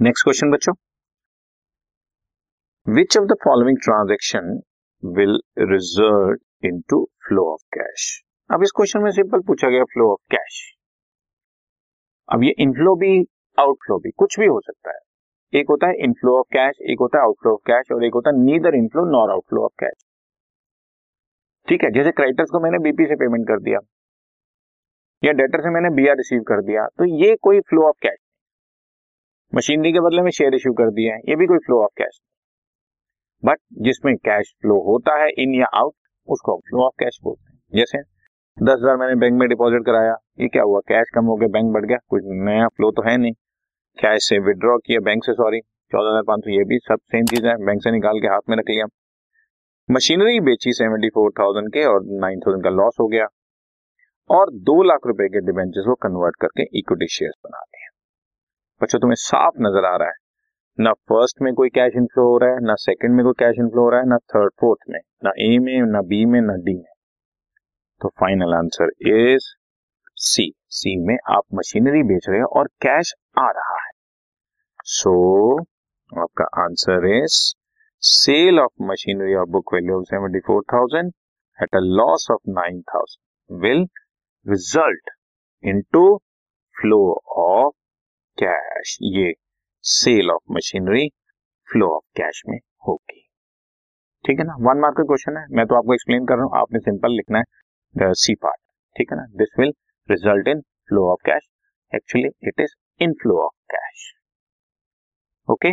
Next question बच्चों. Which of the following transaction will result into flow of cash अब इस question में simple पूछा गया फ्लो ऑफ़ कैश अब ये इनफ्लो भी आउटफ्लो भी, कुछ भी हो सकता है. एक होता है इनफ्लो ऑफ़ कैश एक होता है आउटफ्लो ऑफ़ कैश और एक होता है neither inflow nor outflow of cash ठीक है, जैसे क्रेडिटर्स को मैंने बीपी से पेमेंट कर दिया, या डेटर से मैंने बीआर रिसीव कर दिया तो ये कोई फ्लो ऑफ़ कैश मशीनरी के बदले में शेयर इश्यू कर दिया है। ये भी कोई फ्लो ऑफ़ कैश बट जिसमें कैश फ्लो होता है इन या आउट उसको फ्लो ऑफ़ कैश बोलते हैं। जैसे दस हज़ार मैंने बैंक में डिपॉजिट कराया। ये क्या हुआ? कैश कम हो गया बैंक बढ़ गया। कुछ नया फ्लो तो है नहीं। कैश से विड्रॉ किया बैंक से सॉरी चौदह हज़ार पाँच सौ, ये भी सब सेम चीज़ है। बैंक से निकाल के हाथ में रख लिया। मशीनरी बेची सेवेंटी फोर थाउज़ेंड के और नाइन थाउज़ेंड का लॉस हो गया। और दो लाख रुपए के डिवेंचर्स को कन्वर्ट करके इक्विटी शेयर बना दिए बच्चों तुम्हें साफ़ नज़र आ रहा है। ना फ़र्स्ट में कोई कैश इनफ्लो हो रहा है ना सेकंड में कोई कैश इनफ्लो हो रहा है ना थर्ड फोर्थ में। ना ए में ना बी में ना डी में। तो final answer is C C में आप मशीनरी बेच रहे हो और कैश आ रहा है। सो so, आपका answer is sale of machinery of book value of seventy four thousand at a loss of nine thousand will result into flow of cash ये sale of machinery flow of cash में होगी। ठीक है ना? One mark का question है। मैं तो आपको एक्सप्लेन कर रहा हूँ। आपने सिंपल लिखना है सी पार्ट ठीक है ना? This will result in flow of cash actually it is inflow of cash okay